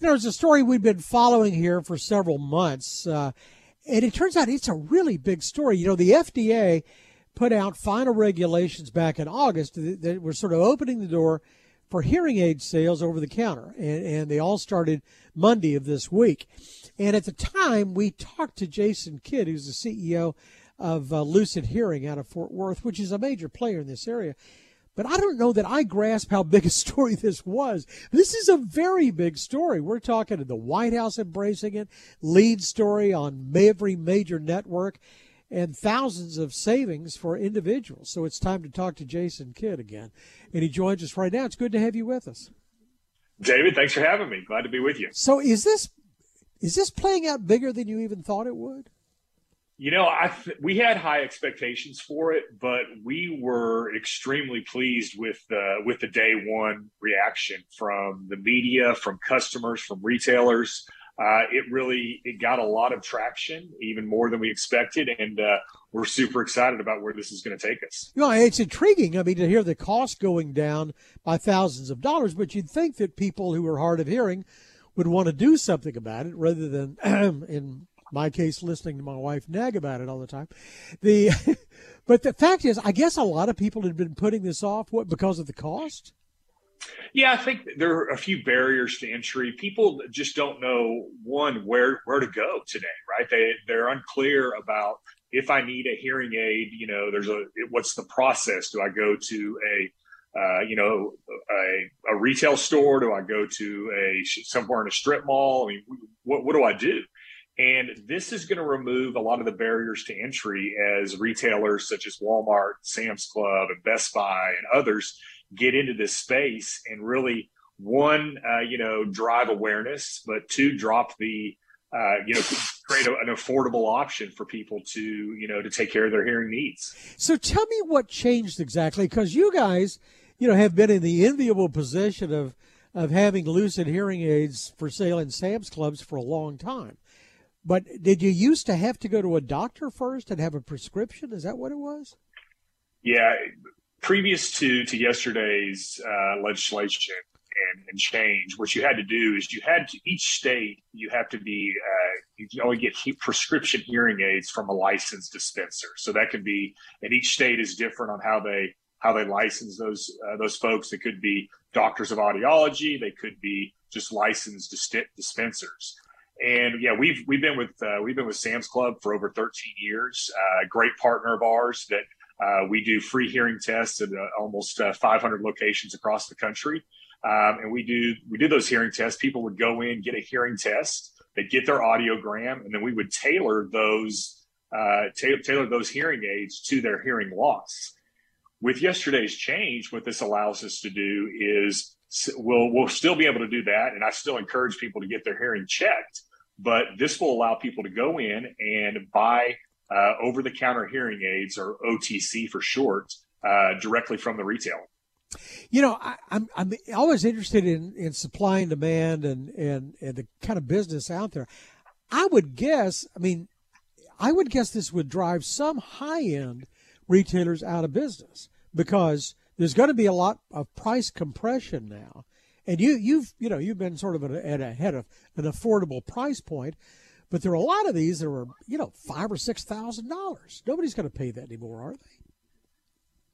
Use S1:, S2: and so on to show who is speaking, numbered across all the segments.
S1: There's a story we've been following here for several months, uh, and it turns out it's a really big story. You know, the FDA put out final regulations back in August that were sort of opening the door for hearing aid sales over the counter, and, and they all started Monday of this week. And at the time, we talked to Jason Kidd, who's the CEO of uh, Lucid Hearing out of Fort Worth, which is a major player in this area. But I don't know that I grasp how big a story this was. This is a very big story. We're talking to the White House embracing it, lead story on every major network, and thousands of savings for individuals. So it's time to talk to Jason Kidd again. And he joins us right now. It's good to have you with us.
S2: David, thanks for having me. Glad to be with you.
S1: So is this is this playing out bigger than you even thought it would?
S2: You know, I th- we had high expectations for it, but we were extremely pleased with uh, with the day one reaction from the media, from customers, from retailers. Uh, it really it got a lot of traction, even more than we expected, and uh, we're super excited about where this is going to take us.
S1: You know, it's intriguing. I mean, to hear the cost going down by thousands of dollars, but you'd think that people who are hard of hearing would want to do something about it rather than in my case, listening to my wife nag about it all the time. The, but the fact is, I guess a lot of people had been putting this off what because of the cost.
S2: Yeah, I think there are a few barriers to entry. People just don't know one where where to go today, right? They they're unclear about if I need a hearing aid. You know, there's a what's the process? Do I go to a uh, you know, a, a, retail store? Do I go to a somewhere in a strip mall? I mean, what, what do I do? And this is going to remove a lot of the barriers to entry as retailers such as Walmart, Sam's Club, and Best Buy and others get into this space and really one, uh, you know, drive awareness, but two, drop the, uh, you know, create a, an affordable option for people to, you know, to take care of their hearing needs.
S1: So tell me what changed exactly, because you guys, you know, have been in the enviable position of of having lucid hearing aids for sale in Sam's Clubs for a long time. But did you used to have to go to a doctor first and have a prescription? Is that what it was?
S2: Yeah, previous to to yesterday's uh, legislation and, and, change, what you had to do is you had to each state you have to be uh, you can only get prescription hearing aids from a licensed dispenser. So that could be, and each state is different on how they how they license those uh, those folks. It could be doctors of audiology. They could be just licensed dispensers. And yeah, we've we've been with uh, we've been with Sam's Club for over 13 years. Uh, great partner of ours that uh, we do free hearing tests at uh, almost uh, 500 locations across the country. Um, and we do we do those hearing tests. People would go in, get a hearing test, they'd get their audiogram, and then we would tailor those uh, tailor those hearing aids to their hearing loss. With yesterday's change, what this allows us to do is we'll we'll still be able to do that, and I still encourage people to get their hearing checked but this will allow people to go in and buy uh, over the counter hearing aids, or OTC for short, uh, directly from the retailer.
S1: You know, I, am I'm, I'm always interested in, in supply and demand and, and, and the kind of business out there. I would guess, I mean, I would guess this would drive some high end retailers out of business because there's going to be a lot of price compression now and you you've you know you've been sort of at a head of an affordable price point, but there are a lot of these that are you know five or six thousand dollars. Nobody's going to pay that anymore, are they?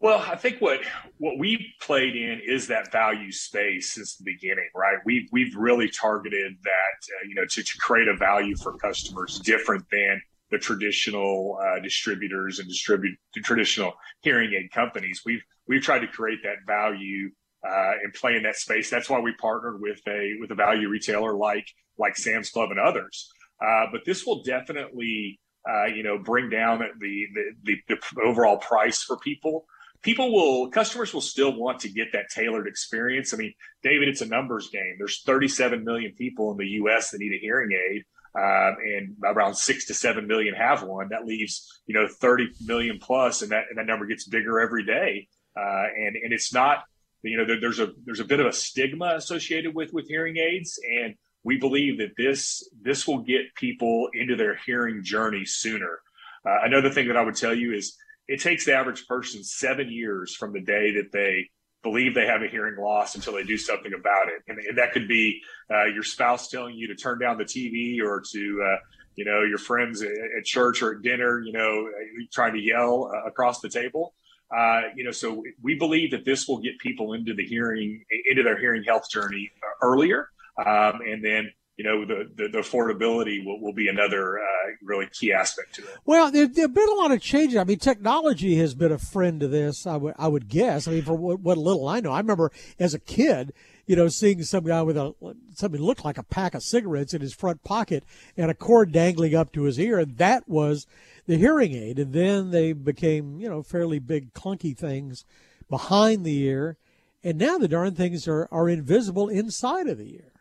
S2: Well, I think what what we played in is that value space since the beginning, right? We've we've really targeted that, uh, you know, to, to create a value for customers different than the traditional uh, distributors and distribute the traditional hearing aid companies. We've we've tried to create that value uh, and play in that space. That's why we partnered with a with a value retailer like like Sam's Club and others. Uh, but this will definitely uh, you know bring down the, the, the overall price for people. People will customers will still want to get that tailored experience. I mean, David, it's a numbers game. There's 37 million people in the U.S. that need a hearing aid. Um, and around six to seven million have one. That leaves you know 30 million plus, and that and that number gets bigger every day. Uh, and and it's not you know, there, there's a there's a bit of a stigma associated with with hearing aids, and we believe that this this will get people into their hearing journey sooner. Uh, another thing that I would tell you is it takes the average person seven years from the day that they believe they have a hearing loss until they do something about it. And, and that could be uh, your spouse telling you to turn down the TV or to, uh, you know, your friends at church or at dinner, you know, trying to yell uh, across the table. Uh, you know, so we believe that this will get people into the hearing, into their hearing health journey earlier. Um, and then you know, the, the, the affordability will, will be another uh, really key aspect to it.
S1: Well, there, have been a lot of changes. I mean, technology has been a friend to this, I would, I would guess. I mean, for what little I know, I remember as a kid, you know, seeing some guy with a something looked like a pack of cigarettes in his front pocket and a cord dangling up to his ear, and that was the hearing aid. And then they became, you know, fairly big, clunky things behind the ear, and now the darn things are are invisible inside of the ear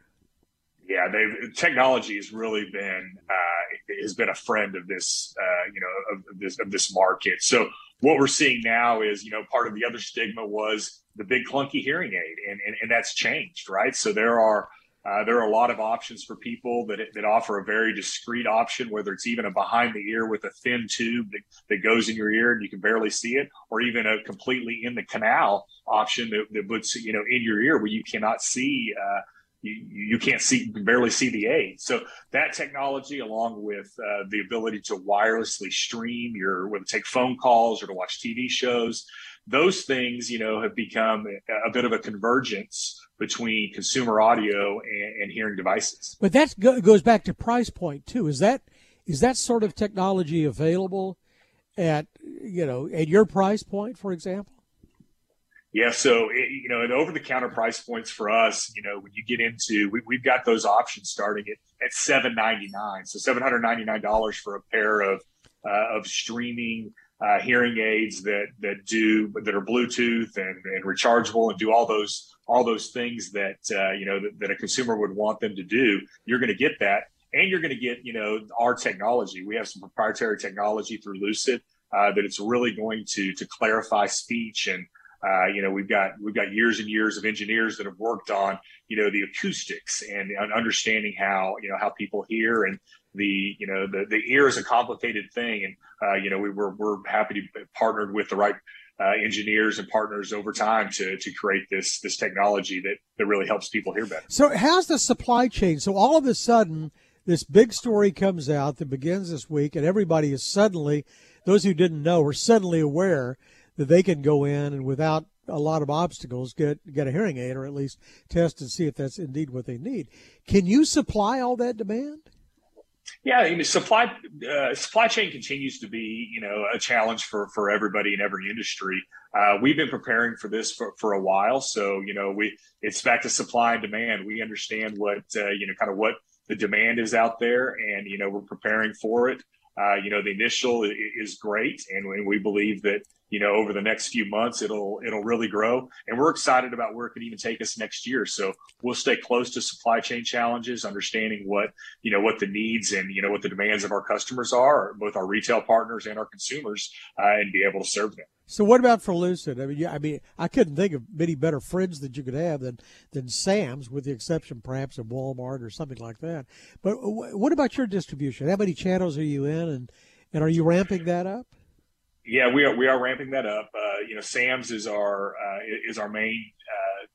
S2: yeah, they technology has really been uh, has been a friend of this uh, you know of, this of this market. So what we're seeing now is you know part of the other stigma was the big clunky hearing aid, and and, and that's changed, right? So there are uh, there are a lot of options for people that, that offer a very discreet option, whether it's even a behind the ear with a thin tube that, that goes in your ear and you can barely see it, or even a completely in the canal option that, that puts you know in your ear where you cannot see uh, you, you can't see, barely see the aid. So that technology, along with uh, the ability to wirelessly stream your, whether take phone calls or to watch TV shows, those things, you know, have become a, a bit of a convergence between consumer audio and, and hearing devices.
S1: But that go, goes back to price point too. Is that is that sort of technology available at you know at your price point, for example?
S2: Yeah, so you know, at over-the-counter price points for us, you know, when you get into, we, have got those options starting at at seven ninety nine, so seven hundred ninety nine dollars for a pair of uh, of streaming uh, hearing aids that that do that are Bluetooth and, and rechargeable and do all those all those things that uh, you know that, that a consumer would want them to do. You're going to get that, and you're going to get you know our technology. We have some proprietary technology through Lucid uh, that it's really going to to clarify speech and uh, you know, we've got we've got years and years of engineers that have worked on you know the acoustics and, and understanding how you know how people hear and the you know the the ear is a complicated thing and uh, you know we were we're happy to be partnered with the right uh, engineers and partners over time to to create this this technology that that really helps people hear better.
S1: So how's the supply chain? So all of a sudden this big story comes out that begins this week and everybody is suddenly those who didn't know are suddenly aware that they can go in and without a lot of obstacles get get a hearing aid or at least test and see if that's indeed what they need. Can you supply all that demand?
S2: Yeah, I mean, supply uh, supply chain continues to be you know a challenge for for everybody in every industry. Uh, we've been preparing for this for, for a while, so you know we it's back to supply and demand. We understand what uh, you know kind of what the demand is out there, and you know we're preparing for it. Uh, you know, the initial is great, and we believe that you know over the next few months it'll it'll really grow, and we're excited about where it could even take us next year. So we'll stay close to supply chain challenges, understanding what you know what the needs and you know what the demands of our customers are, both our retail partners and our consumers, uh, and be able to serve them.
S1: So what about for Lucid? I mean, yeah, I mean, I couldn't think of many better friends that you could have than than Sam's, with the exception perhaps of Walmart or something like that. But what about your distribution? How many channels are you in, and and are you ramping that up?
S2: Yeah, we are. We are ramping that up. Uh, you know, Sam's is our uh, is our main uh,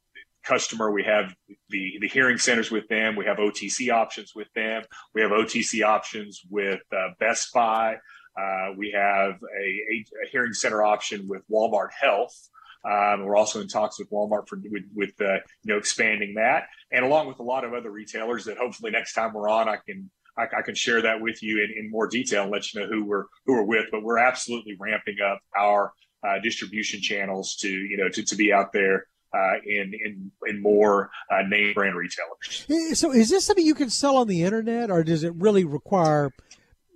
S2: customer. We have the the hearing centers with them. We have OTC options with them. We have OTC options with uh, Best Buy. Uh, we have a, a, hearing center option with Walmart Health. Um, we're also in talks with Walmart for with, with uh, you know expanding that, and along with a lot of other retailers that hopefully next time we're on, I can I, I can share that with you in, in, more detail and let you know who we're who we're with. But we're absolutely ramping up our uh, distribution channels to you know to, to be out there uh, in in in more uh, name brand retailers.
S1: So, is this something you can sell on the internet, or does it really require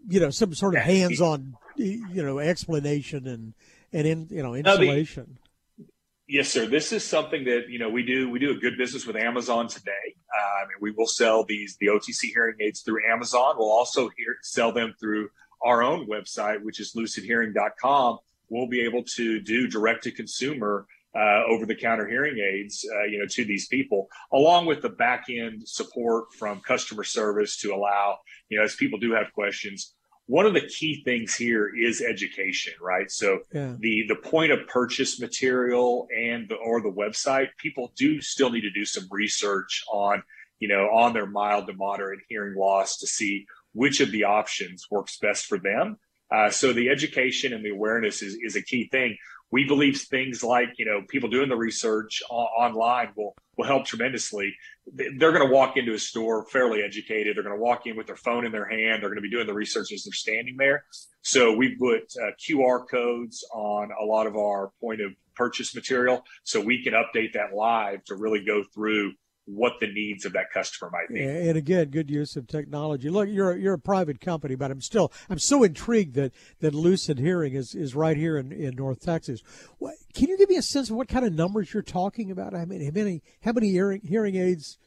S1: you know some sort of hands-on you know explanation and and in you know installation
S2: no, yes sir this is something that you know we do we do a good business with amazon today um, and we will sell these the otc hearing aids through amazon. We'll also hear, sell them through our own website which is lucidhearing.com we'll be able to do direct to consumer uh, over the counter hearing aids, uh, you know, to these people, along with the back end support from customer service to allow, you know, as people do have questions, one of the key things here is education, right? So yeah. the the point of purchase material and the or the website, people do still need to do some research on, you know, on their mild to moderate hearing loss to see which of the options works best for them. Uh, so the education and the awareness is, is a key thing. We believe things like you know people doing the research online will will help tremendously. They're going to walk into a store fairly educated. They're going to walk in with their phone in their hand. They're going to be doing the research as they're standing there. So we put uh, QR codes on a lot of our point of purchase material, so we can update that live to really go through what the needs of that customer might be.
S1: And again, good use of technology. Look, you're you're a private company, but I'm still I'm so intrigued that that Lucid Hearing is is right here in, in North Texas. What, can you give me a sense of what kind of numbers you're talking about? I mean, how many how many hearing hearing aids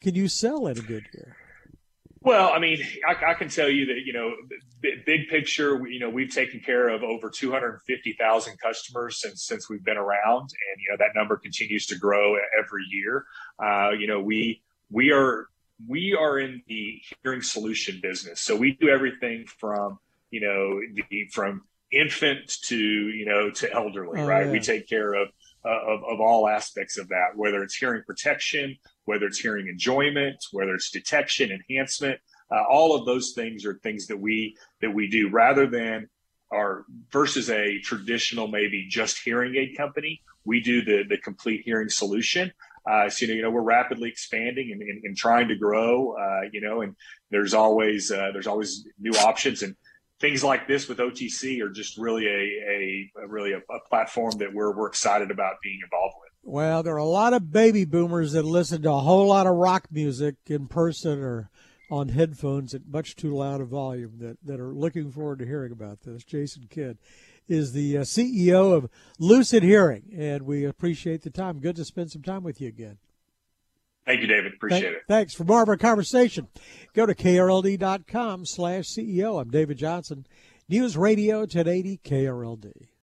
S1: can you sell in a good year?
S2: Well, I mean, I, I, can tell you that you know, big picture, you know, we've taken care of over 250,000 customers since since we've been around, and you know that number continues to grow every year. Uh, you know, we we are we are in the hearing solution business, so we do everything from you know the, from infant to you know to elderly, oh, right? Yeah. We take care of uh, of, of all aspects of that, whether it's hearing protection, whether it's hearing enjoyment, whether it's detection, enhancement. Uh, all of those things are things that we that we do rather than our versus a traditional maybe just hearing aid company. We do the the complete hearing solution. Uh, so you know, we're rapidly expanding and, and, and trying to grow. Uh, you know, and there's always uh, there's always new options and things like this with OTC are just really a, a, a really a, a, platform that we're we're excited about being involved with.
S1: Well, there are a lot of baby boomers that listen to a whole lot of rock music in person or on headphones at much too loud a volume that, that are looking forward to hearing about this. Jason Kidd is the uh, CEO of Lucid Hearing, and we appreciate the time. Good to spend some time with you again.
S2: Thank you, David. Appreciate
S1: Thank,
S2: it.
S1: Thanks. For more of our conversation, go to krld.com slash CEO. I'm David Johnson. News Radio 1080 KRLD.